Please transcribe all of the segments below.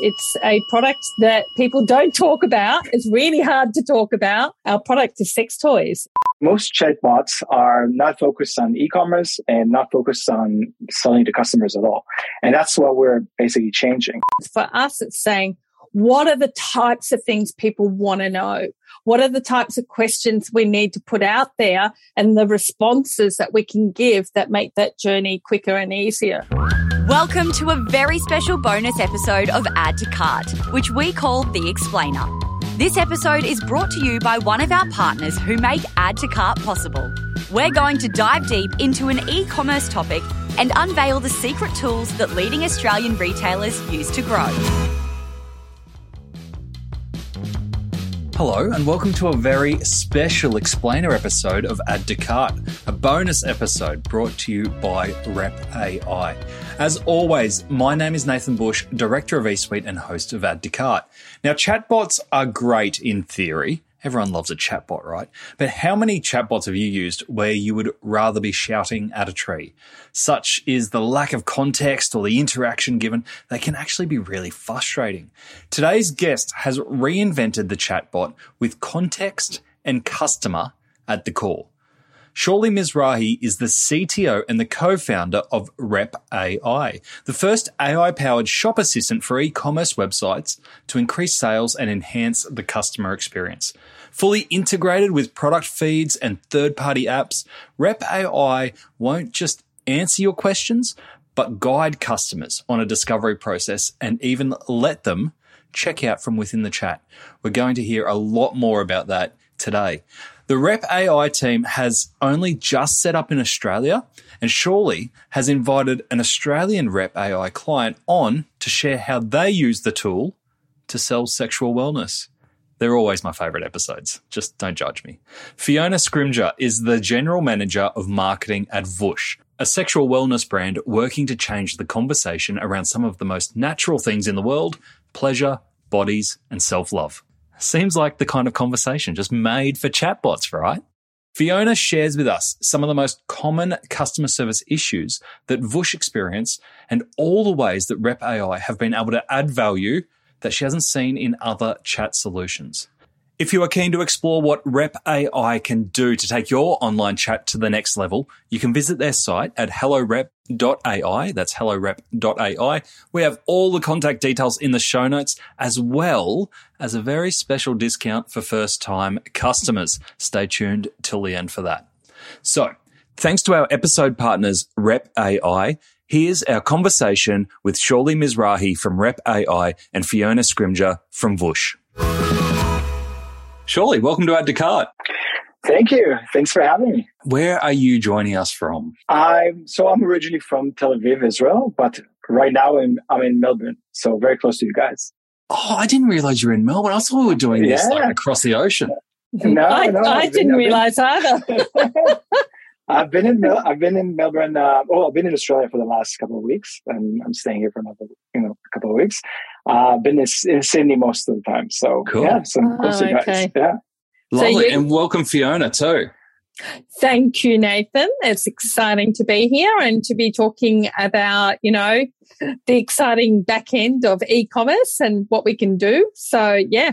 It's a product that people don't talk about. It's really hard to talk about. Our product is sex toys. Most chatbots are not focused on e-commerce and not focused on selling to customers at all. And that's what we're basically changing. For us, it's saying, what are the types of things people want to know? What are the types of questions we need to put out there and the responses that we can give that make that journey quicker and easier? Welcome to a very special bonus episode of Add to Cart, which we call The Explainer. This episode is brought to you by one of our partners who make Add to Cart possible. We're going to dive deep into an e commerce topic and unveil the secret tools that leading Australian retailers use to grow. Hello, and welcome to a very special explainer episode of Add to Cart, a bonus episode brought to you by Rep AI. As always, my name is Nathan Bush, Director of eSuite and host of Add to Cart. Now, chatbots are great in theory. Everyone loves a chatbot, right? But how many chatbots have you used where you would rather be shouting at a tree? Such is the lack of context or the interaction given, they can actually be really frustrating. Today's guest has reinvented the chatbot with context and customer at the core. Shauli Mizrahi is the CTO and the co-founder of Rep AI, the first AI-powered shop assistant for e-commerce websites to increase sales and enhance the customer experience. Fully integrated with product feeds and third-party apps, Rep AI won't just answer your questions, but guide customers on a discovery process and even let them check out from within the chat. We're going to hear a lot more about that today. The Rep AI team has only just set up in Australia and Shauli has invited an Australian Rep AI client on to share how they use the tool to sell sexual wellness. They're always my favorite episodes. Just don't judge me. Fiona Scrimger is the general manager of marketing at Vush, a sexual wellness brand working to change the conversation around some of the most natural things in the world pleasure, bodies, and self love. Seems like the kind of conversation just made for chatbots, right? Fiona shares with us some of the most common customer service issues that Vush experience and all the ways that Rep AI have been able to add value that she hasn't seen in other chat solutions. If you are keen to explore what Rep AI can do to take your online chat to the next level, you can visit their site at hellorep.ai. That's hellorep.ai. We have all the contact details in the show notes, as well as a very special discount for first time customers. Stay tuned till the end for that. So, thanks to our episode partners, Rep AI, here's our conversation with Shauli Mizrahi from Rep AI and Fiona Scrimger from Vush. Shauli, welcome to to Cart. Thank you. Thanks for having me. Where are you joining us from? I'm so I'm originally from Tel Aviv, Israel, but right now I'm, I'm in Melbourne, so very close to you guys. Oh, I didn't realize you were in Melbourne. I thought we were doing this Yeah. like across the ocean. No, I, no, I didn't I've been- realize either. I've been in Mel- I've been in Melbourne. Uh, oh, I've been in Australia for the last couple of weeks, and I'm staying here for another, you know, couple of weeks. Uh, I've been in, in Sydney most of the time, so Cool. yeah, so I'm close to you Oh, guys. Yeah, So Lovely. you- and welcome Fiona too. Thank you, Nathan. It's exciting to be here and to be talking about, you know, the exciting back end of e-commerce and what we can do. So yeah.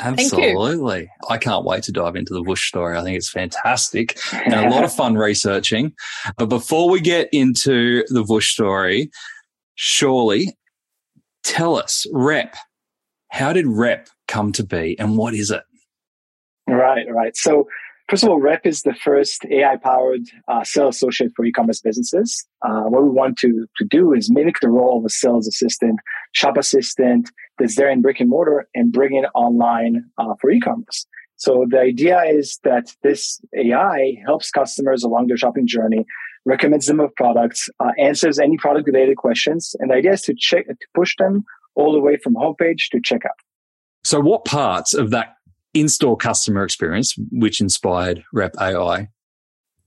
Absolutely. I can't wait to dive into the Vush story. I think it's fantastic and a lot of fun researching. But before we get into the Vush story, Shauli tell us, Rep, how did Rep come to be and what is it? Right, right. So first of all, Rep is the first AI-powered uh, sales associate for e-commerce businesses. Uh, what we want to to do is mimic the role of a sales assistant, shop assistant that's there in brick and mortar, and bring it online uh, for e-commerce. So the idea is that this AI helps customers along their shopping journey, recommends them of products, uh, answers any product related questions, and the idea is to check to push them all the way from homepage to checkout. So, what parts of that in store customer experience, which inspired Rep AI,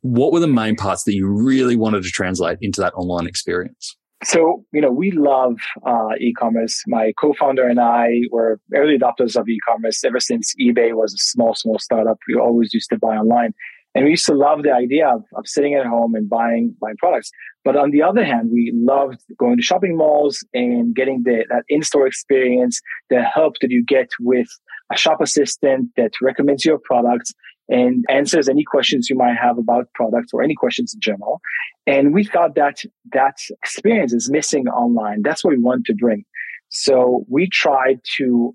what were the main parts that you really wanted to translate into that online experience? So, you know, we love uh, e-commerce. My co-founder and I were early adopters of e-commerce ever since eBay was a small, small startup. We always used to buy online. And we used to love the idea of, of sitting at home and buying buying products. But on the other hand, we loved going to shopping malls and getting the, that in-store experience, the help that you get with a shop assistant that recommends your products and answers any questions you might have about products or any questions in general. And we thought that that experience is missing online. That's what we want to bring. So we tried to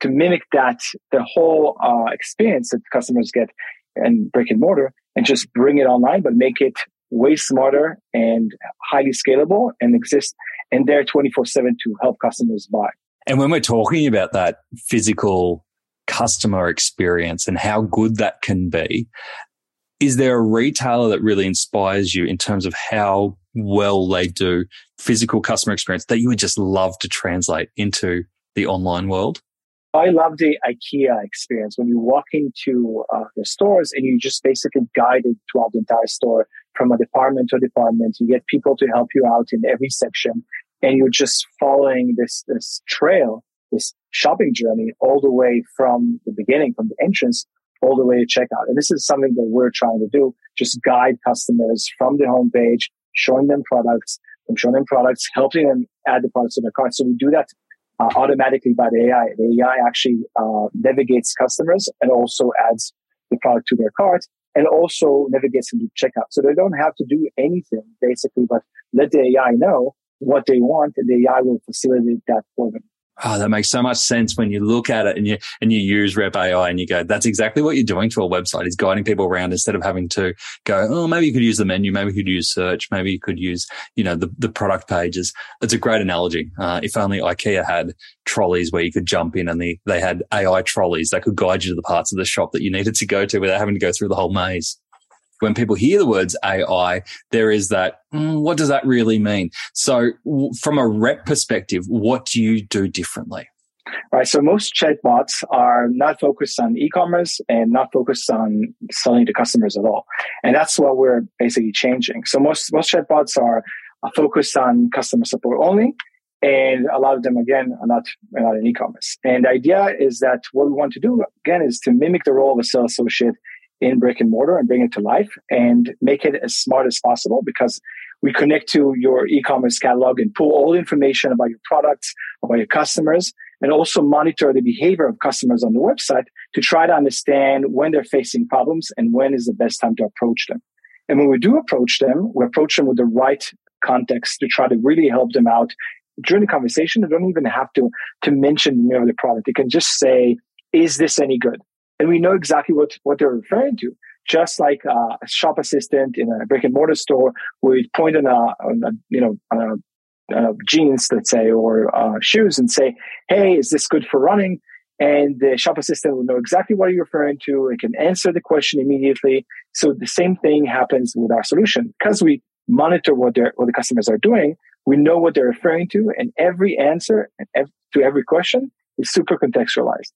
to mimic that the whole uh, experience that customers get in brick and mortar and just bring it online, but make it way smarter and highly scalable and exist and there 24 7 to help customers buy. And when we're talking about that physical customer experience and how good that can be. Is there a retailer that really inspires you in terms of how well they do physical customer experience that you would just love to translate into the online world? I love the IKEA experience when you walk into uh, the stores and you just basically guided throughout the entire store from a department to department. You get people to help you out in every section and you're just following this, this trail this shopping journey all the way from the beginning, from the entrance all the way to checkout. And this is something that we're trying to do. Just guide customers from the homepage, showing them products, from showing them products, helping them add the products to their cart. So we do that uh, automatically by the AI. The AI actually uh, navigates customers and also adds the product to their cart and also navigates them to checkout. So they don't have to do anything basically, but let the AI know what they want and the AI will facilitate that for them. Oh, that makes so much sense when you look at it and you and you use Rep AI and you go, that's exactly what you're doing to a website is guiding people around instead of having to go, oh, maybe you could use the menu, maybe you could use search, maybe you could use, you know, the, the product pages. It's a great analogy. Uh, if only IKEA had trolleys where you could jump in and the, they had AI trolleys that could guide you to the parts of the shop that you needed to go to without having to go through the whole maze when people hear the words AI, there is that, mm, what does that really mean? So w- from a rep perspective, what do you do differently? Right. So most chatbots are not focused on e-commerce and not focused on selling to customers at all. And that's what we're basically changing. So most, most chatbots are focused on customer support only. And a lot of them, again, are not, are not in e-commerce. And the idea is that what we want to do, again, is to mimic the role of a sales associate in brick and mortar and bring it to life and make it as smart as possible because we connect to your e-commerce catalog and pull all the information about your products, about your customers, and also monitor the behavior of customers on the website to try to understand when they're facing problems and when is the best time to approach them. And when we do approach them, we approach them with the right context to try to really help them out during the conversation. They don't even have to, to mention of the product. They can just say, is this any good? And we know exactly what, what they're referring to. Just like uh, a shop assistant in a brick and mortar store would point on a, on a you know, on a, on a jeans, let's say, or uh, shoes and say, Hey, is this good for running? And the shop assistant will know exactly what you're referring to. It can answer the question immediately. So the same thing happens with our solution because we monitor what, what the customers are doing. We know what they're referring to and every answer to every question is super contextualized.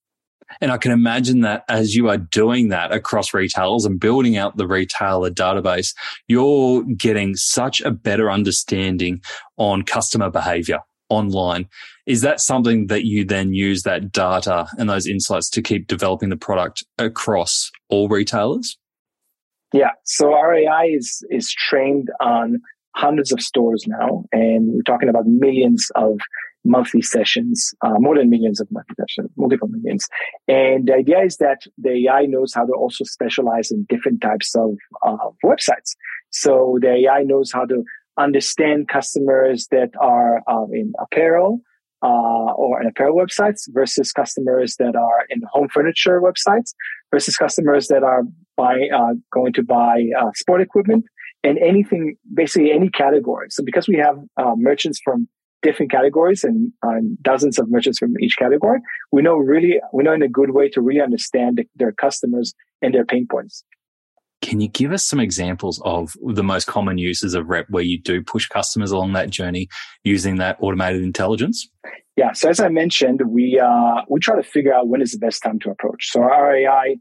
And I can imagine that as you are doing that across retailers and building out the retailer database, you're getting such a better understanding on customer behavior online. Is that something that you then use that data and those insights to keep developing the product across all retailers? Yeah. So our AI is, is trained on hundreds of stores now, and we're talking about millions of monthly sessions, uh, more than millions of monthly sessions, multiple millions. And the idea is that the AI knows how to also specialize in different types of uh, websites. So the AI knows how to understand customers that are um, in apparel uh, or in apparel websites versus customers that are in home furniture websites versus customers that are buy, uh, going to buy uh, sport equipment and anything, basically any category. So because we have uh, merchants from different categories and, dozens of merchants from each category, we know really, we know in a good way to really understand the, their customers and their pain points. Can you give us some examples of the most common uses of rep where you do push customers along that journey using that automated intelligence? Yeah. So as I mentioned, we uh, we try to figure out when is the best time to approach. So our AI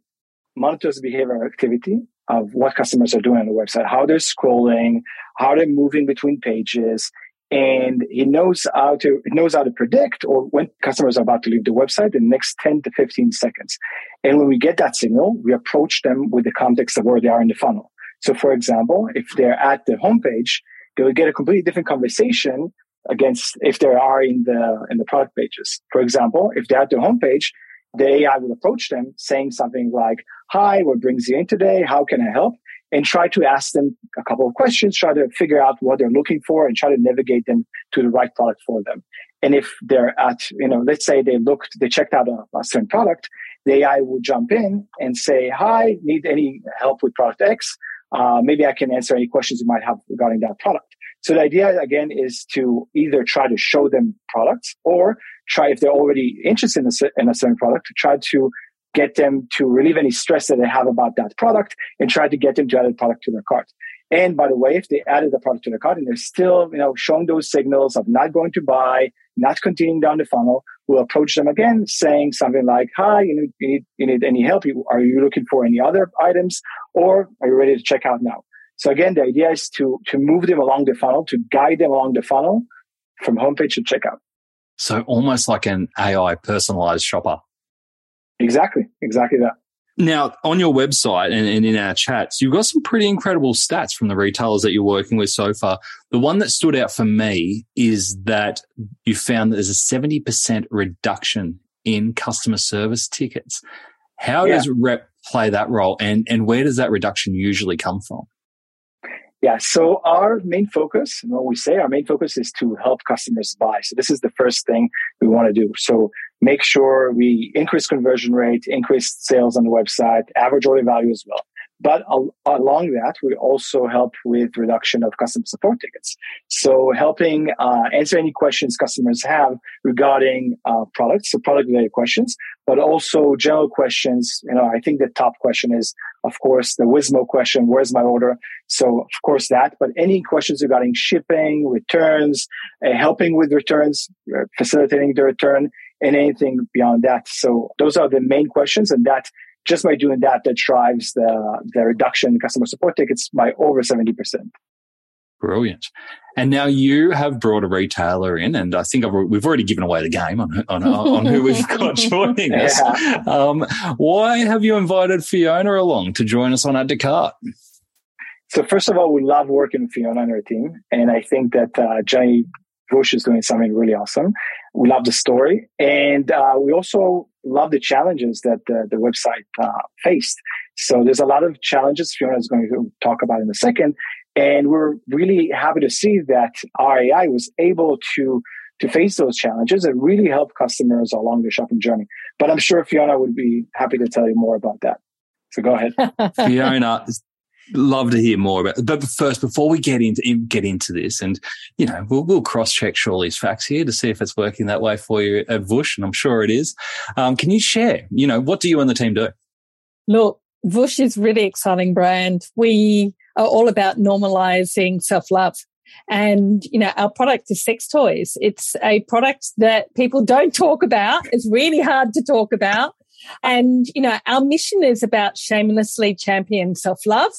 monitors the behavioral activity of what customers are doing on the website, how they're scrolling, how they're moving between pages, and he knows how to knows how to predict or when customers are about to leave the website in the next 10 to 15 seconds. And when we get that signal, we approach them with the context of where they are in the funnel. So for example, if they're at the homepage, they will get a completely different conversation against if they are in the in the product pages. For example, if they're at the homepage, the AI will approach them saying something like, Hi, what brings you in today? How can I help? And try to ask them a couple of questions, try to figure out what they're looking for and try to navigate them to the right product for them. And if they're at, you know, let's say they looked, they checked out a, a certain product, the AI will jump in and say, hi, need any help with product X? Uh, maybe I can answer any questions you might have regarding that product. So the idea again is to either try to show them products or try if they're already interested in a, in a certain product to try to get them to relieve any stress that they have about that product and try to get them to add a product to their cart. And by the way, if they added the product to their cart and they're still, you know, showing those signals of not going to buy, not continuing down the funnel, we'll approach them again saying something like, hi, you need, you need, you need any help? Are you looking for any other items or are you ready to check out now? So again, the idea is to, to move them along the funnel, to guide them along the funnel from homepage to checkout. So almost like an AI personalized shopper. Exactly, exactly that. Now, on your website and, and, in our chats, you've got some pretty incredible stats from the retailers that you're working with so far. The one that stood out for me is that you found that there's a 70% reduction in customer service tickets. How yeah. does rep play that role and, and where does that reduction usually come from? Yeah, so our main focus, and what we say, our main focus is to help customers buy. So this is the first thing we want to do. So make sure we increase conversion rate, increase sales on the website, average order value as well. But al- along that, we also help with reduction of customer support tickets. So helping uh, answer any questions customers have regarding uh, products, so product related questions, but also general questions. You know, I think the top question is, of course, the Wismo question, where's my order? So of course that, but any questions regarding shipping, returns, uh, helping with returns, uh, facilitating the return, and anything beyond that. So those are the main questions and that just by doing that, that drives the, the reduction in customer support tickets by over 70%. Brilliant. And now you have brought a retailer in, and I think I've, we've already given away the game on, on, on who we've got joining us. Yeah. Um, why have you invited Fiona along to join us on Add to Cart? So first of all, we love working with Fiona and her team, and I think that uh, Jenny Bush is doing something really awesome. We love the story, and uh, we also love the challenges that the, the website uh, faced. So there's a lot of challenges Fiona is going to talk about in a second, and we're really happy to see that RAI was able to to face those challenges and really help customers along their shopping journey. But I'm sure Fiona would be happy to tell you more about that. So go ahead. Fiona, love to hear more about. But first, before we get into get into this, and you know, we'll, we'll cross check Shauli's facts here to see if it's working that way for you at Vush, and I'm sure it is. Um, can you share? You know, what do you and the team do? Look, Vush is really exciting brand. We are all about normalizing self love. And, you know, our product is sex toys. It's a product that people don't talk about. It's really hard to talk about. And, you know, our mission is about shamelessly champion self love.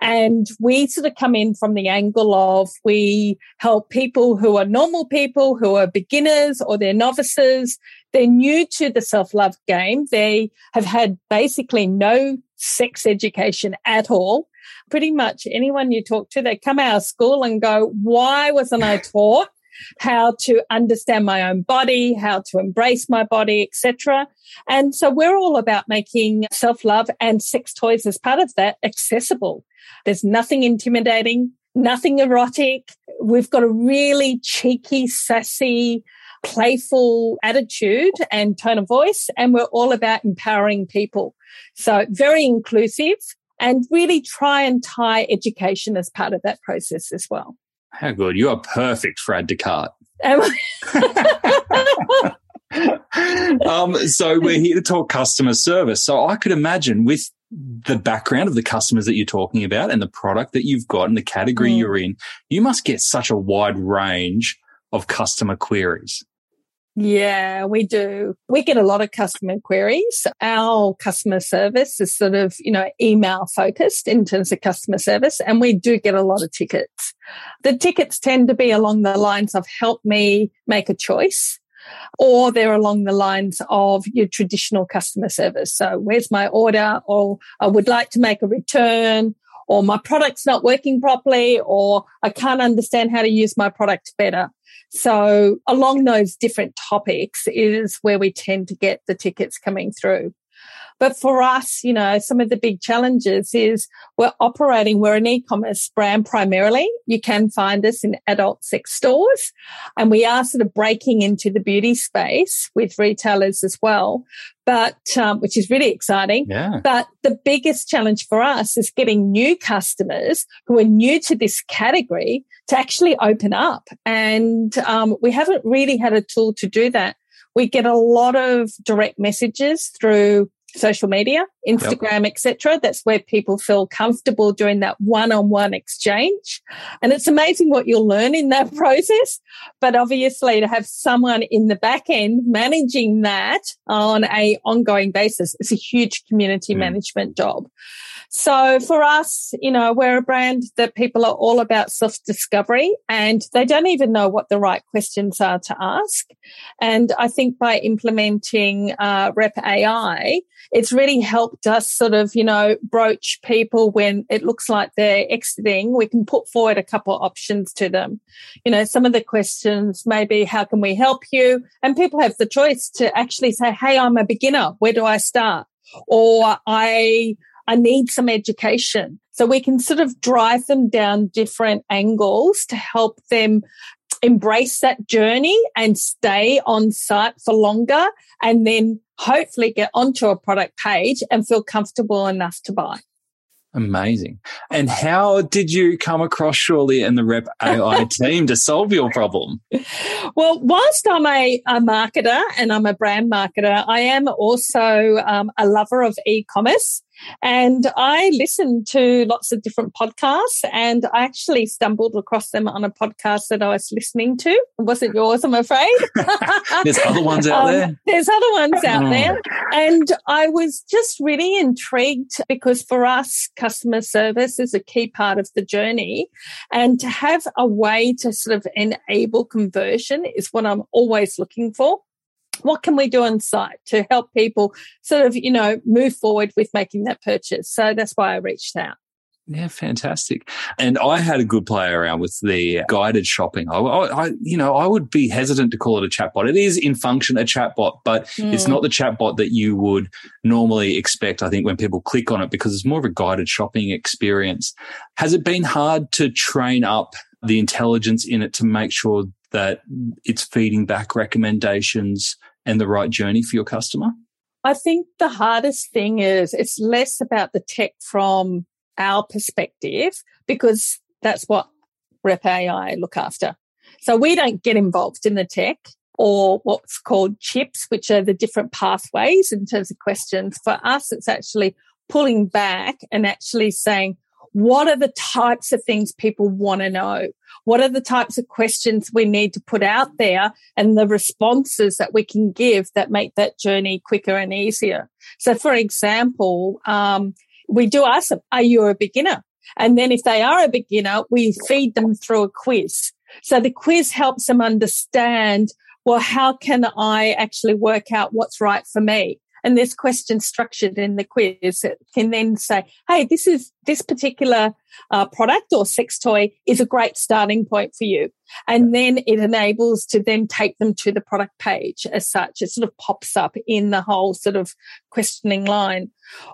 And we sort of come in from the angle of we help people who are normal people, who are beginners or they're novices. They're new to the self love game. They have had basically no sex education at all. Pretty much anyone you talk to, they come out of school and go, why wasn't I taught? How to understand my own body, how to embrace my body, etc. And so we're all about making self-love and sex toys as part of that accessible. There's nothing intimidating, nothing erotic. We've got a really cheeky, sassy, playful attitude and tone of voice. And we're all about empowering people. So very inclusive and really try and tie education as part of that process as well. How good. You are perfect for to Cart. um, so we're here to talk customer service. So I could imagine with the background of the customers that you're talking about and the product that you've got and the category mm. you're in, you must get such a wide range of customer queries. Yeah, we do. We get a lot of customer queries. Our customer service is sort of, you know, email focused in terms of customer service, and we do get a lot of tickets. The tickets tend to be along the lines of help me make a choice or they're along the lines of your traditional customer service. So where's my order? Or I would like to make a return or my product's not working properly or I can't understand how to use my product better. So along those different topics is where we tend to get the tickets coming through. But for us, you know, some of the big challenges is we're operating, we're an e-commerce brand primarily. You can find us in adult sex stores and we are sort of breaking into the beauty space with retailers as well. But, um, which is really exciting. Yeah. But the biggest challenge for us is getting new customers who are new to this category to actually open up. And, um, we haven't really had a tool to do that. We get a lot of direct messages through social media, Instagram, yep. etc. That's where people feel comfortable doing that one-on-one exchange. And it's amazing what you'll learn in that process. But obviously to have someone in the back end managing that on a ongoing basis is a huge community mm. management job. So for us, you know, we're a brand that people are all about self discovery and they don't even know what the right questions are to ask. And I think by implementing uh, Rep AI, it's really helped us sort of, you know, broach people when it looks like they're exiting. We can put forward a couple of options to them. You know, some of the questions may be, how can we help you? And people have the choice to actually say, Hey, I'm a beginner. Where do I start? Or I I need some education. So we can sort of drive them down different angles to help them embrace that journey and stay on site for longer and then hopefully get onto a product page and feel comfortable enough to buy. Amazing. And how did you come across Shauli and the Rep AI team to solve your problem? Well, whilst I'm a, a, marketer and I'm a brand marketer, I am also um, a lover of e-commerce. And I listened to lots of different podcasts and I actually stumbled across them on a podcast that I was listening to. It wasn't yours, I'm afraid. there's other ones out um, there. There's other ones out oh. there. And I was just really intrigued because for us, customer service is a key part of the journey. And to have a way to sort of enable conversion is what I'm always looking for what can we do on site to help people sort of, you know, move forward with making that purchase? So that's why I reached out. Yeah, fantastic. And I had a good play around with the guided shopping. I, I, you know, I would be hesitant to call it a chatbot. It is in function a chatbot, but mm. it's not the chatbot that you would normally expect. I think when people click on it because it's more of a guided shopping experience. Has it been hard to train up the intelligence in it to make sure that it's feeding back recommendations and the right journey for your customer? I think the hardest thing is it's less about the tech from our perspective because that's what Rep AI look after. So we don't get involved in the tech or what's called chips, which are the different pathways in terms of questions. For us, it's actually pulling back and actually saying, what are the types of things people want to know? What are the types of questions we need to put out there and the responses that we can give that make that journey quicker and easier? So, for example, um, we do ask them, are you a beginner? And then if they are a beginner, we feed them through a quiz. So the quiz helps them understand, well, how can I actually work out what's right for me? And there's questions structured in the quiz that can then say, hey, this is this particular uh, product or sex toy is a great starting point for you. And then it enables to then take them to the product page as such. It sort of pops up in the whole sort of questioning line.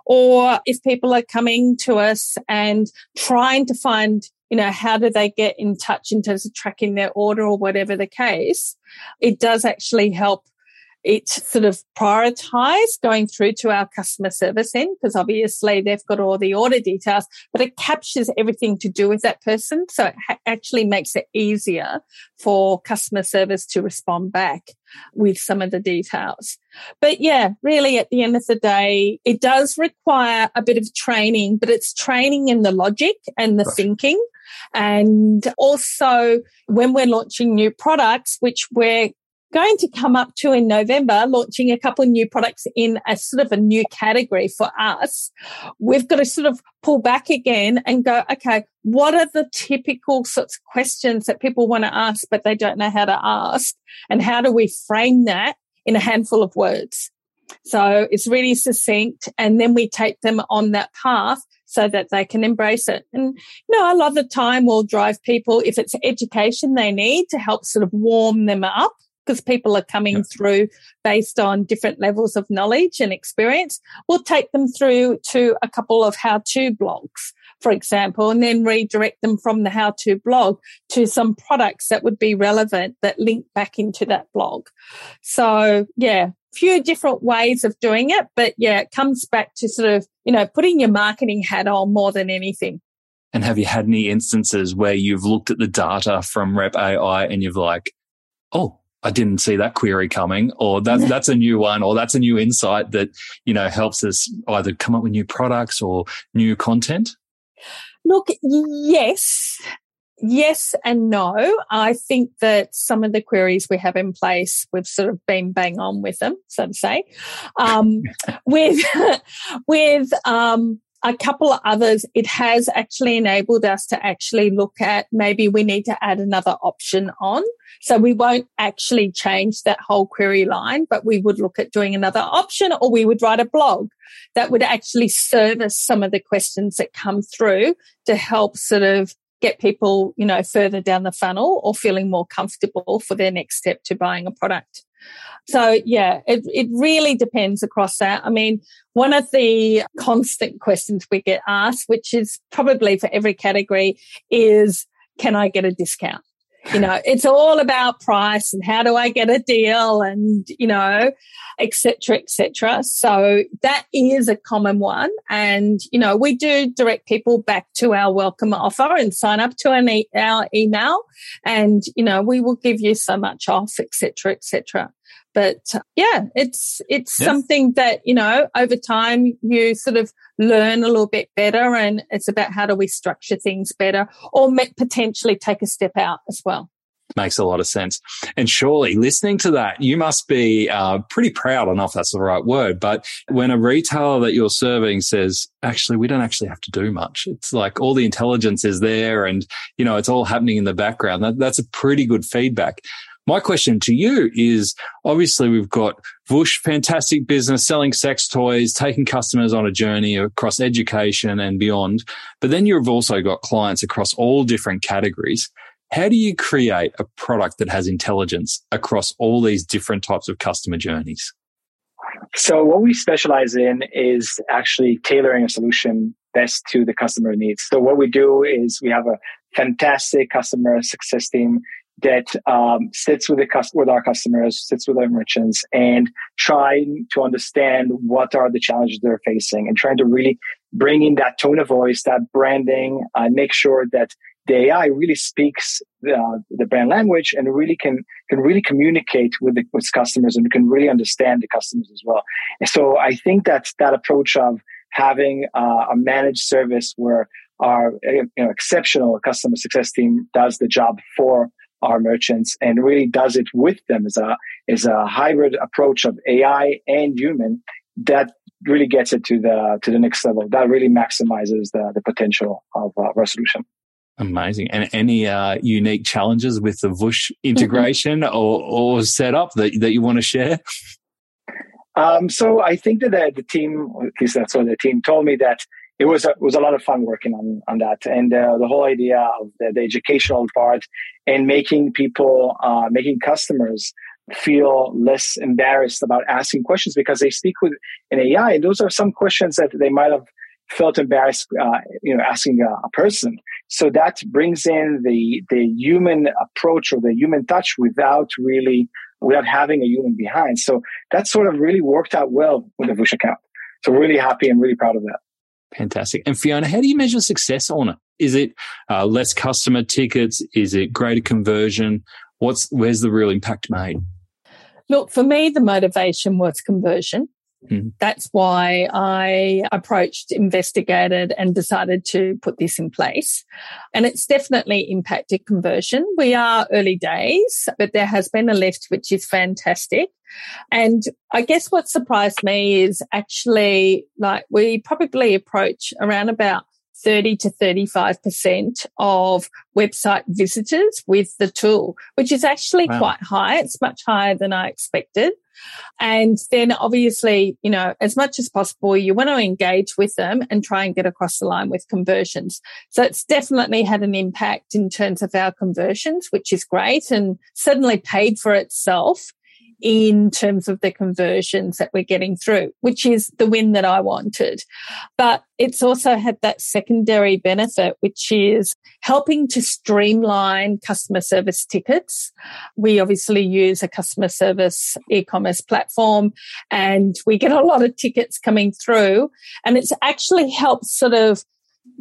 Or if people are coming to us and trying to find you know, how do they get in touch in terms of tracking their order or whatever the case? It does actually help it sort of prioritize going through to our customer service end because obviously they've got all the order details, but it captures everything to do with that person. So it ha- actually makes it easier for customer service to respond back with some of the details. But yeah, really at the end of the day, it does require a bit of training, but it's training in the logic and the right. thinking. And also when we're launching new products, which we're going to come up to in November, launching a couple of new products in a sort of a new category for us, we've got to sort of pull back again and go, okay, what are the typical sorts of questions that people want to ask, but they don't know how to ask? And how do we frame that in a handful of words? So it's really succinct. And then we take them on that path so that they can embrace it. And, you know, a lot of the time we'll drive people, if it's education they need to help sort of warm them up because people are coming yep. through based on different levels of knowledge and experience. We'll take them through to a couple of how to blogs, for example, and then redirect them from the how to blog to some products that would be relevant that link back into that blog. So yeah, few different ways of doing it, but yeah, it comes back to sort of, you know, putting your marketing hat on more than anything. And have you had any instances where you've looked at the data from Rep AI and you've like, oh, I didn't see that query coming, or that's that's a new one, or that's a new insight that you know helps us either come up with new products or new content. Look, yes, yes and no. I think that some of the queries we have in place, we've sort of been bang on with them, so to say. Um, with with um, a couple of others, it has actually enabled us to actually look at maybe we need to add another option on. So we won't actually change that whole query line, but we would look at doing another option or we would write a blog that would actually service some of the questions that come through to help sort of get people, you know, further down the funnel or feeling more comfortable for their next step to buying a product. So yeah, it, it really depends across that. I mean, one of the constant questions we get asked, which is probably for every category is, can I get a discount? You know, it's all about price and how do I get a deal and, you know, etc., etc. So that is a common one. And, you know, we do direct people back to our welcome offer and sign up to e- our email and, you know, we will give you so much off, etc., etc. But uh, yeah, it's, it's yes. something that, you know, over time you sort of learn a little bit better and it's about how do we structure things better or potentially take a step out as well. Makes a lot of sense. And Shauli listening to that, you must be uh, pretty proud. I don't know if that's the right word, but when a retailer that you're serving says, actually, we don't actually have to do much. It's like all the intelligence is there and, you know, it's all happening in the background. That, that's a pretty good feedback. My question to you is obviously we've got Vush, fantastic business, selling sex toys, taking customers on a journey across education and beyond. But then you've also got clients across all different categories. How do you create a product that has intelligence across all these different types of customer journeys? So what we specialize in is actually tailoring a solution best to the customer needs. So what we do is we have a fantastic customer success team that um, sits with the with our customers, sits with our merchants, and trying to understand what are the challenges they're facing, and trying to really bring in that tone of voice, that branding, uh, make sure that the AI really speaks uh, the brand language and really can can really communicate with the with customers and can really understand the customers as well. And so I think that that approach of having uh, a managed service where our you know, exceptional customer success team does the job for our merchants and really does it with them as a is a hybrid approach of AI and human that really gets it to the to the next level. That really maximizes the the potential of uh, our solution. Amazing. And any uh, unique challenges with the Vush integration mm-hmm. or, or setup that, that you want to share? Um, so I think that the, the team, at least that's what the team told me, that it was a, it was a lot of fun working on on that, and uh, the whole idea of the, the, educational part and making people, uh, making customers feel less embarrassed about asking questions because they speak with an AI, and those are some questions that they might have felt embarrassed, uh, you know, asking a, a, person. So that brings in the the human approach or the human touch without really without having a human behind. So that sort of really worked out well with the Vush account. So really happy and really proud of that. Fantastic. And Fiona, how do you measure success on it? Is it uh, less customer tickets? Is it greater conversion? What's where's the real impact made? Look, for me, the motivation was conversion. Mm-hmm. That's why I approached, investigated, and decided to put this in place. And it's definitely impacted conversion. We are early days, but there has been a lift, which is fantastic. And I guess what surprised me is actually like we probably approach around about 30 to 35% of website visitors with the tool, which is actually wow. quite high. It's much higher than I expected. And then obviously, you know, as much as possible, you want to engage with them and try and get across the line with conversions. So it's definitely had an impact in terms of our conversions, which is great and certainly paid for itself in terms of the conversions that we're getting through, which is the win that I wanted. But it's also had that secondary benefit, which is helping to streamline customer service tickets. We obviously use a customer service e-commerce platform and we get a lot of tickets coming through and it's actually helped sort of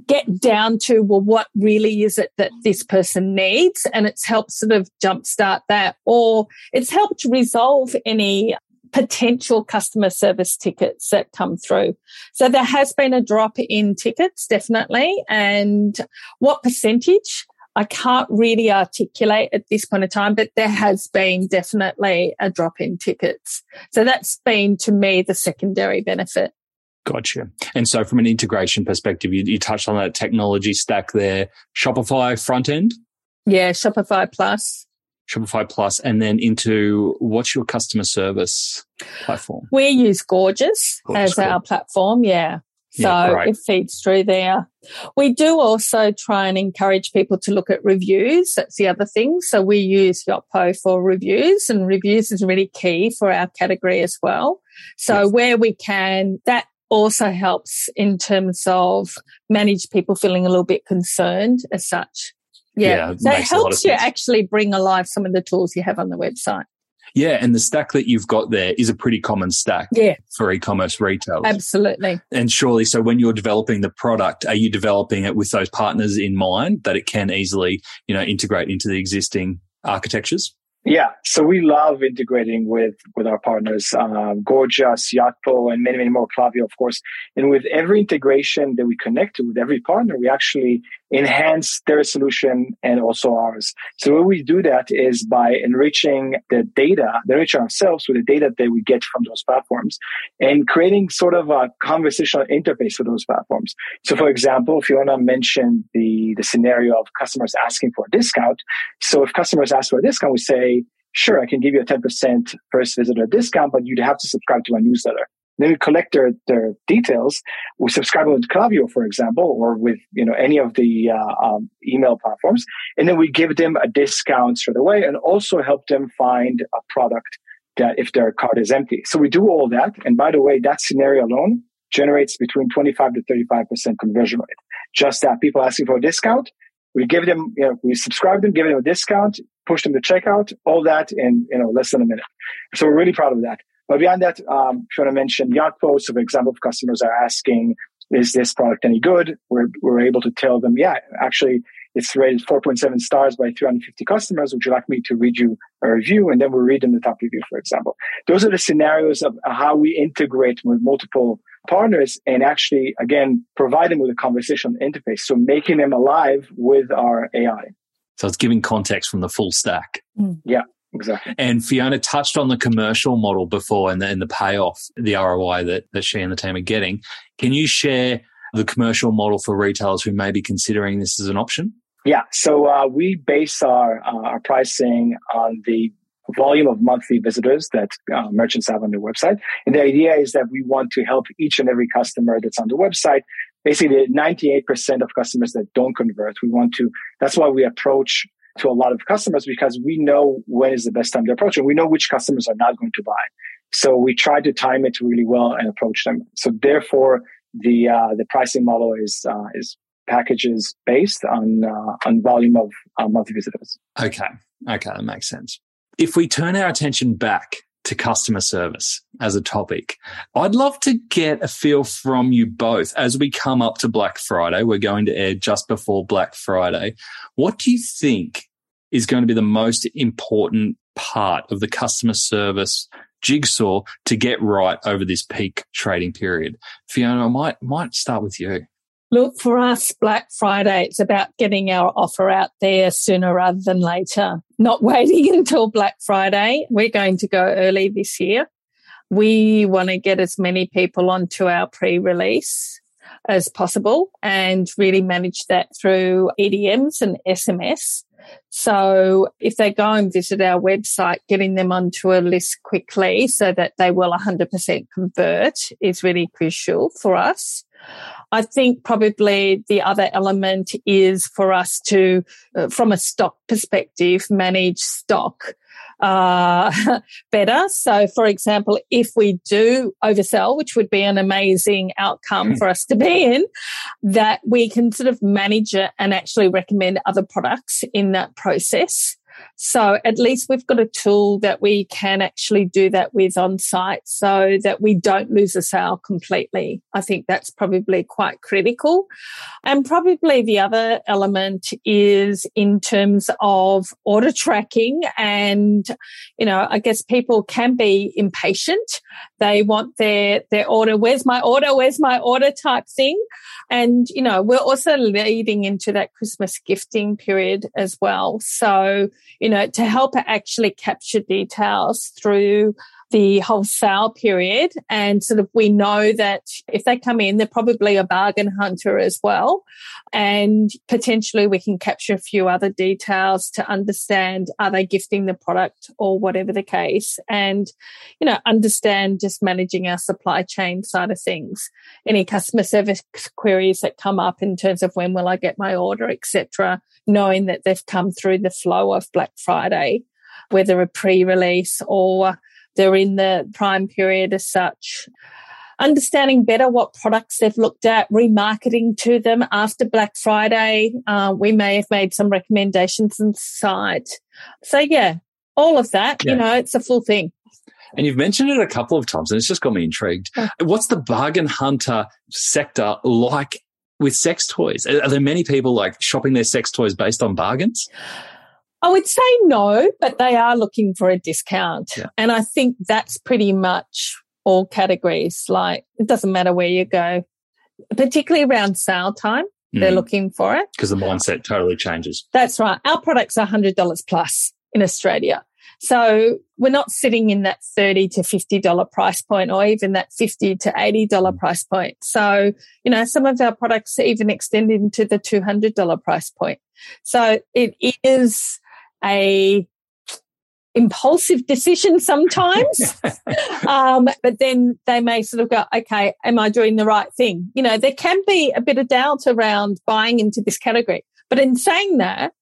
get down to, well, what really is it that this person needs? And it's helped sort of jumpstart that, or it's helped resolve any potential customer service tickets that come through. So there has been a drop in tickets, definitely. And what percentage? I can't really articulate at this point in time, but there has been definitely a drop in tickets. So that's been to me the secondary benefit. Gotcha. And so from an integration perspective, you, you touched on that technology stack there. Shopify front end? Yeah, Shopify Plus. Shopify Plus, and then into what's your customer service platform? We use Gorgias, as cool. our platform. Yeah. So yeah, it feeds through there. We do also try and encourage people to look at reviews. That's the other thing. So we use Yotpo for reviews and reviews is really key for our category as well. So yes. where we can, that also helps in terms of manage people feeling a little bit concerned as such. Yeah. yeah so it helps you actually bring alive some of the tools you have on the website. Yeah, and the stack that you've got there is a pretty common stack yeah. for e-commerce retailers. Absolutely. And Shauli, so when you're developing the product, are you developing it with those partners in mind that it can easily, you know, integrate into the existing architectures? Yeah, so we love integrating with with our partners, um, Gorgias, Yotpo, and many, many more. Klaviyo, of course. And with every integration that we connect to with every partner, we actually enhance their solution and also ours. So way we do that is by enriching the data, enriching ourselves with the data that we get from those platforms, and creating sort of a conversational interface for those platforms. So, for example, Fiona mentioned the the scenario of customers asking for a discount. So, if customers ask for a discount, we say sure, I can give you a 10% first visitor discount, but you'd have to subscribe to my newsletter. Then we collect their, their details. We subscribe to Klaviyo, for example, or with, you know, any of the uh, um, email platforms. And then we give them a discount straight away and also help them find a product that if their cart is empty. So we do all that. And by the way, that scenario alone generates between 25 to 35% conversion rate. Just that people asking for a discount we give them, you know, we subscribe them, give them a discount, push them to checkout, all that in, you know, less than a minute. So we're really proud of that. But beyond that, um, if you want to mention Yotpo, so for example, if customers are asking, is this product any good? We're, we're able to tell them, yeah, actually, it's rated 4.7 stars by 350 customers. Would you like me to read you a review? And then we'll read them the top review, for example. Those are the scenarios of how we integrate with multiple partners and actually, again, provide them with a conversational interface. So making them alive with our AI. So it's giving context from the full stack. Mm. Yeah. Exactly. And Fiona touched on the commercial model before and the, and the payoff, the ROI that, that she and the team are getting. Can you share the commercial model for retailers who may be considering this as an option? Yeah. So uh, we base our, uh, our pricing on the volume of monthly visitors that uh, merchants have on their website. And the idea is that we want to help each and every customer that's on the website. Basically, 98% of customers that don't convert, we want to, that's why we approach to a lot of customers because we know when is the best time to approach and we know which customers are not going to buy. So we try to time it really well and approach them. So therefore, the uh, the pricing model is uh, is packages based on uh, on volume of uh, monthly visitors. Okay, okay, that makes sense if we turn our attention back to customer service as a topic, I'd love to get a feel from you both as we come up to Black Friday. We're going to air just before Black Friday. What do you think is going to be the most important part of the customer service jigsaw to get right over this peak trading period? Fiona, I might, might start with you. Look, for us, Black Friday, it's about getting our offer out there sooner rather than later, not waiting until Black Friday. We're going to go early this year. We want to get as many people onto our pre release as possible and really manage that through EDMs and SMS. So if they go and visit our website, getting them onto a list quickly so that they will 100% convert is really crucial for us. I think probably the other element is for us to, uh, from a stock perspective, manage stock uh, better. So, for example, if we do oversell, which would be an amazing outcome hmm. for us to be in, that we can sort of manage it and actually recommend other products in that process. So at least we've got a tool that we can actually do that with on site so that we don't lose a sale completely. I think that's probably quite critical. And probably the other element is in terms of order tracking. And, you know, I guess people can be impatient. They want their, their order. Where's my order? Where's my order type thing? And, you know, we're also leading into that Christmas gifting period as well. So, you know, to help actually capture details through the wholesale period. And sort of we know that if they come in, they're probably a bargain hunter as well. And potentially we can capture a few other details to understand are they gifting the product or whatever the case. And, you know, understand just managing our supply chain side of things. Any customer service queries that come up in terms of when will I get my order, etc., knowing that they've come through the flow of Black Friday whether a pre-release or they're in the prime period as such. Understanding better what products they've looked at, remarketing to them after Black Friday. Uh, we may have made some recommendations inside. So yeah, all of that, yeah. you know, it's a full thing. And you've mentioned it a couple of times and it's just got me intrigued. Oh. What's the bargain hunter sector like with sex toys? Are there many people like shopping their sex toys based on bargains? I would say no, but they are looking for a discount. Yeah. And I think that's pretty much all categories. Like it doesn't matter where you go, particularly around sale time. Mm. They're looking for it. Because the mindset totally changes. That's right. Our products are $100 plus in Australia. So we're not sitting in that 30 to $50 price point or even that 50 to $80 mm. price point. So, you know, some of our products even extend into the $200 price point. So it is a impulsive decision sometimes. um, but then they may sort of go, okay, am I doing the right thing? You know, there can be a bit of doubt around buying into this category. But in saying that,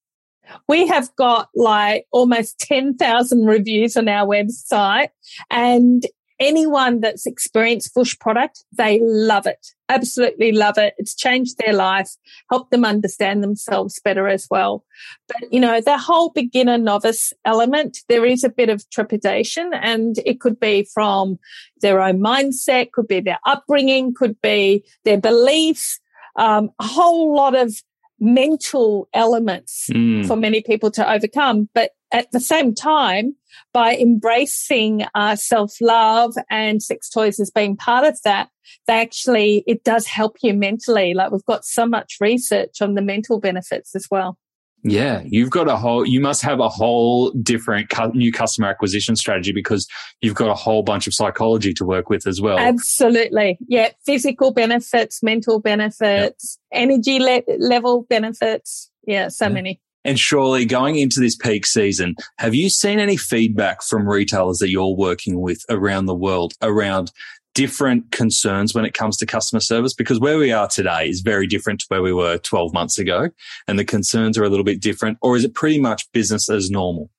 we have got like almost 10,000 reviews on our website and anyone that's experienced Vush product, they love it. Absolutely love it. It's changed their life, helped them understand themselves better as well. But, you know, the whole beginner novice element, there is a bit of trepidation and it could be from their own mindset, could be their upbringing, could be their beliefs, um, a whole lot of mental elements mm. for many people to overcome. But at the same time, by embracing uh, self love and sex toys as being part of that, they actually, it does help you mentally. Like we've got so much research on the mental benefits as well. Yeah, you've got a whole, you must have a whole different cu- new customer acquisition strategy because you've got a whole bunch of psychology to work with as well. Absolutely. Yeah. Physical benefits, mental benefits, yep. energy le- level benefits. Yeah. So yeah. many. And surely going into this peak season, have you seen any feedback from retailers that you're working with around the world around different concerns when it comes to customer service? Because where we are today is very different to where we were 12 months ago and the concerns are a little bit different or is it pretty much business as normal?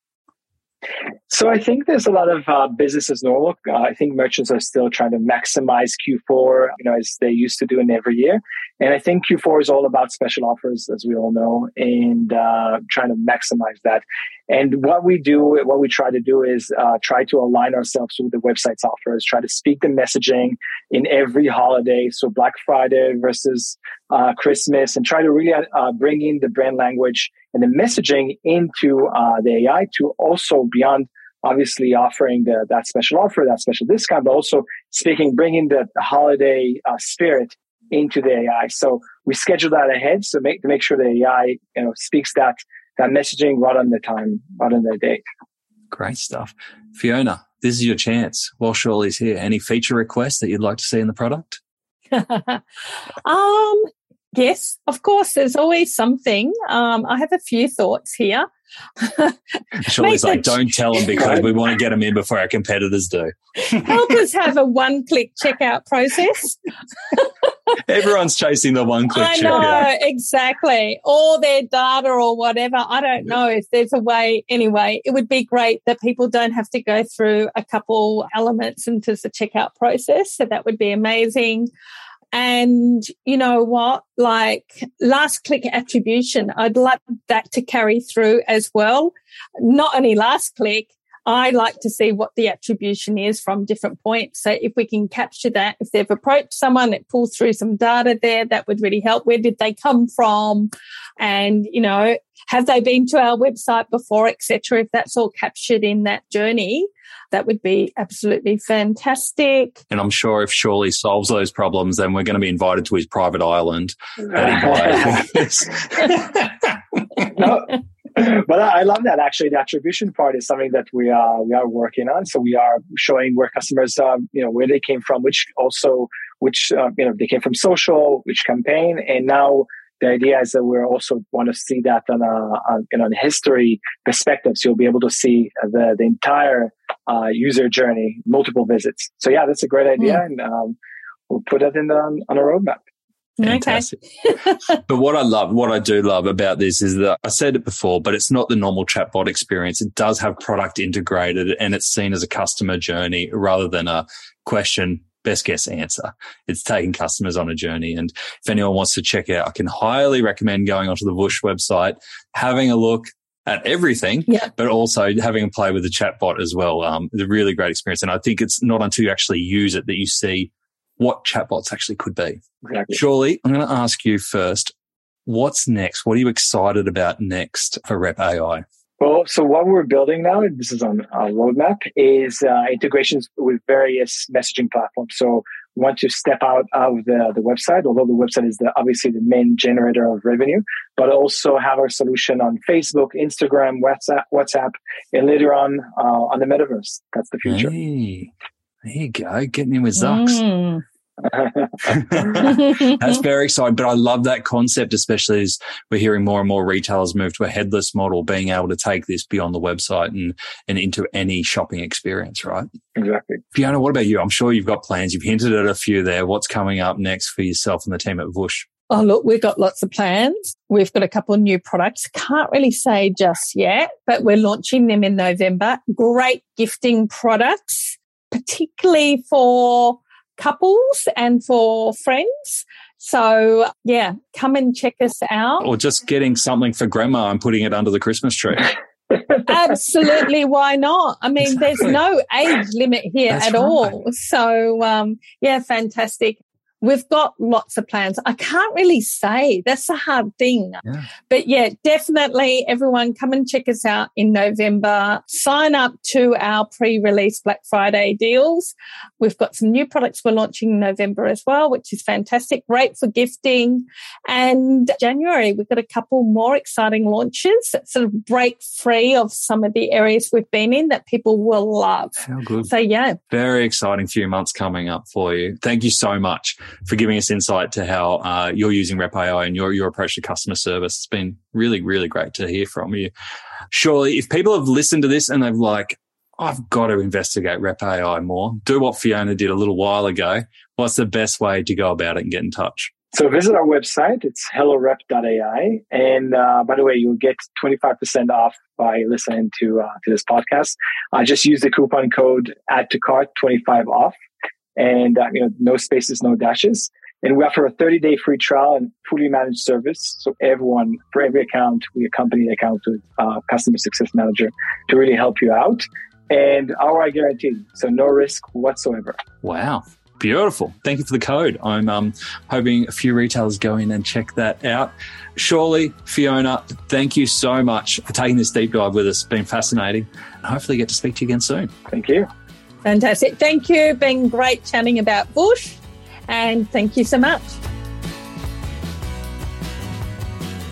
So I think there's a lot of uh, business as normal. Uh, I think merchants are still trying to maximize Q4, you know, as they used to do in every year. And I think Q4 is all about special offers, as we all know, and uh, trying to maximize that. And what we do, what we try to do is uh, try to align ourselves with the website's offers, try to speak the messaging in every holiday. So Black Friday versus uh, Christmas, and try to really uh, bring in the brand language and the messaging into the AI to also beyond obviously offering the, that special offer, that special discount, but also speaking, bringing the holiday uh, spirit into the AI. So we schedule that ahead. So make, to make sure the AI, you know, speaks that, that messaging right on the time, right on the date. Great stuff. Fiona, this is your chance while Shauli's here. Any feature requests that you'd like to see in the product? um, yes, of course. There's always something. Um, I have a few thoughts here. Shauli's like, don't tell them because we want to get them in before our competitors do. Help us have a one-click checkout process. Everyone's chasing the one-click I know exactly, All their data or whatever. I don't know if there's a way. Anyway, it would be great that people don't have to go through a couple elements into the checkout process. So that would be amazing. And you know what? Like last click attribution, I'd like that to carry through as well. Not only last click, I like to see what the attribution is from different points. So if we can capture that, if they've approached someone, that pulls through some data there, that would really help. Where did they come from? And, you know, have they been to our website before, etc. If that's all captured in that journey, that would be absolutely fantastic. And I'm sure if Shauli solves those problems, then we're going to be invited to his private island. no, but I love that actually. The attribution part is something that we are we are working on. So we are showing where customers, um, you know, where they came from, which also which uh, you know they came from social, which campaign, and now the idea is that we also want to see that on a, on, you know, on history perspective. So you'll be able to see the, the entire uh, user journey, multiple visits. So yeah, that's a great idea. Mm. And um, we'll put it in the, on a roadmap. Fantastic. Okay. but what I love, what I do love about this is that I said it before, but it's not the normal chatbot experience. It does have product integrated and it's seen as a customer journey rather than a question best guess answer. It's taking customers on a journey. And if anyone wants to check out, I can highly recommend going onto the Vush website, having a look at everything, yeah. but also having a play with the chatbot as well. Um, it's a really great experience. And I think it's not until you actually use it that you see what chatbots actually could be. Exactly. Shauli, I'm going to ask you first, what's next? What are you excited about next for Rep AI? Well, so what we're building now, and this is on our roadmap, is uh, integrations with various messaging platforms. So we want to step out of the, the website, although the website is the, obviously the main generator of revenue, but also have our solution on Facebook, Instagram, WhatsApp, WhatsApp, and later on uh, on the metaverse. That's the future. Hey, there you go, getting in with Zucks. Mm. That's very exciting. But I love that concept, especially as we're hearing more and more retailers move to a headless model, being able to take this beyond the website and, and into any shopping experience, right? Exactly. Fiona, what about you? I'm sure you've got plans. You've hinted at a few there. What's coming up next for yourself and the team at Vush? Oh, look, we've got lots of plans. We've got a couple of new products. Can't really say just yet, but we're launching them in November. Great gifting products, particularly for couples and for friends. So yeah, come and check us out. Or just getting something for grandma and putting it under the Christmas tree. Absolutely, why not? I mean, exactly. there's no age limit here That's at right. all. So, um, yeah, fantastic. We've got lots of plans. I can't really say. That's a hard thing. Yeah. But yeah, definitely everyone come and check us out in November. Sign up to our pre-release Black Friday deals. We've got some new products we're launching in November as well, which is fantastic. Great for gifting. And January, we've got a couple more exciting launches that sort of break free of some of the areas we've been in that people will love. How good. So yeah. Very exciting few months coming up for you. Thank you so much for giving us insight to how uh, you're using Rep AI and your, your approach to customer service. It's been really, really great to hear from you. Shauli, if people have listened to this and they've like, I've got to investigate Rep AI more, do what Fiona did a little while ago. What's the best way to go about it and get in touch? So visit our website. It's hellorep.ai. And uh, by the way, you'll get 25% off by listening to uh, to this podcast. I just use the coupon code add to cart 25 off and uh, you know no spaces, no dashes. And we offer a 30 day free trial and fully managed service. So everyone, for every account, we accompany the account with uh, customer success manager to really help you out. And ROI guaranteed. So no risk whatsoever. Wow. Beautiful. Thank you for the code. I'm um, hoping a few retailers go in and check that out. Shauli, Fiona, thank you so much for taking this deep dive with us. It's been fascinating. And hopefully get to speak to you again soon. Thank you. Fantastic. Thank you. Been great chatting about Vush. And thank you so much.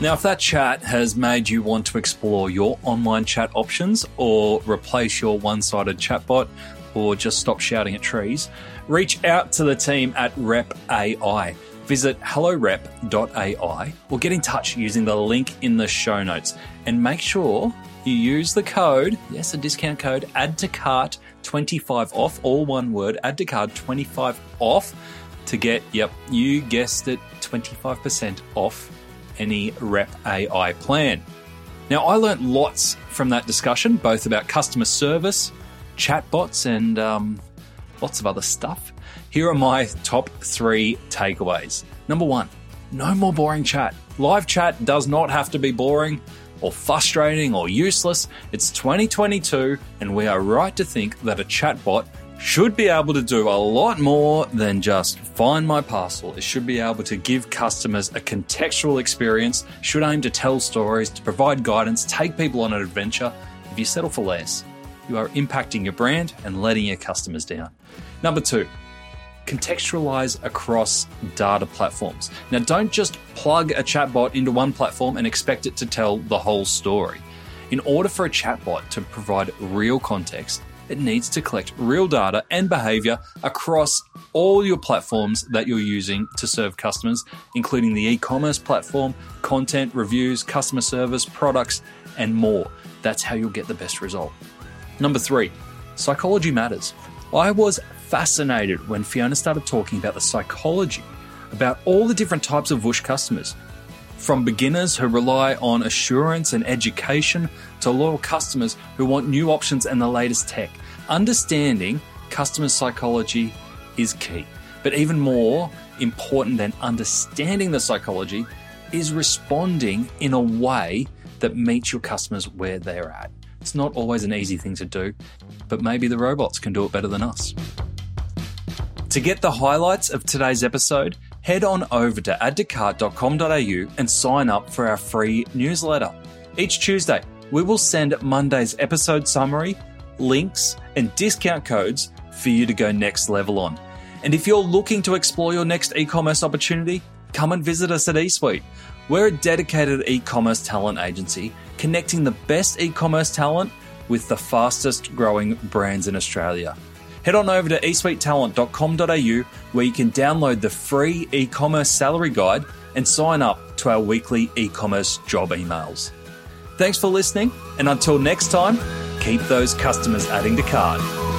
Now, if that chat has made you want to explore your online chat options or replace your one sided chatbot or just stop shouting at trees, reach out to the team at Rep AI. Visit hellorep.ai or get in touch using the link in the show notes and make sure you use the code, yes, a discount code, add to cart 25 off, all one word, add to cart 25 off to get, yep, you guessed it, 25% off any Rep AI plan. Now, I learnt lots from that discussion, both about customer service, chatbots, and um, lots of other stuff. Here are my top three takeaways. Number one, no more boring chat. Live chat does not have to be boring or frustrating or useless. It's 2022, and we are right to think that a chatbot should be able to do a lot more than just find my parcel. It should be able to give customers a contextual experience, should aim to tell stories, to provide guidance, take people on an adventure. If you settle for less, you are impacting your brand and letting your customers down. Number two, contextualize across data platforms. Now, don't just plug a chatbot into one platform and expect it to tell the whole story. In order for a chatbot to provide real context, it needs to collect real data and behavior across all your platforms that you're using to serve customers, including the e commerce platform, content, reviews, customer service, products, and more. That's how you'll get the best result. Number three, psychology matters. I was fascinated when Fiona started talking about the psychology about all the different types of Vush customers. From beginners who rely on assurance and education to loyal customers who want new options and the latest tech. Understanding customer psychology is key. But even more important than understanding the psychology is responding in a way that meets your customers where they're at. It's not always an easy thing to do, but maybe the robots can do it better than us. To get the highlights of today's episode, head on over to addtocart.com.au and sign up for our free newsletter. Each Tuesday, we will send Monday's episode summary, links, and discount codes for you to go next level on. And if you're looking to explore your next e commerce opportunity, come and visit us at eSuite. We're a dedicated e commerce talent agency connecting the best e commerce talent with the fastest growing brands in Australia. Head on over to esuitetalent.com.au where you can download the free e commerce salary guide and sign up to our weekly e commerce job emails. Thanks for listening, and until next time, keep those customers adding to cart.